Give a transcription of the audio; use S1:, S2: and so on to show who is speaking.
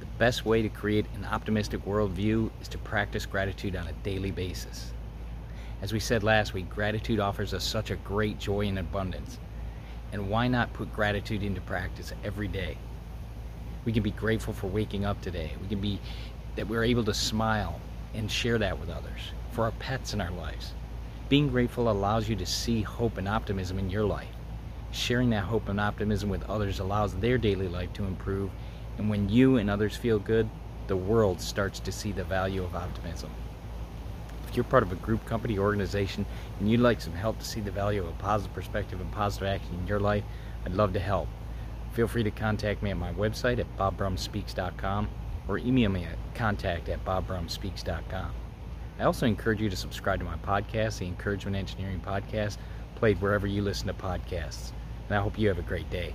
S1: Achor best way to create an optimistic worldview is to practice gratitude on a daily basis. As we said last week, gratitude offers us such a great joy and abundance. And why not put gratitude into practice every day? We can be grateful for waking up today. We can be that we're able to smile and share that with others, for our pets in our lives. Being grateful allows you to see hope and optimism in your life. Sharing that hope and optimism with others allows their daily life to improve and when you and others feel good, the world starts to see the value of optimism. If you're part of a group, company, organization, and you'd like some help to see the value of a positive perspective and positive action in your life, I'd love to help. Feel free to contact me at my website at bobbrumspeaks.com or email me at contact at bobbrumspeaks.com. I also encourage you to subscribe to my podcast, the Encouragement Engineering Podcast, played wherever you listen to podcasts. And I hope you have a great day.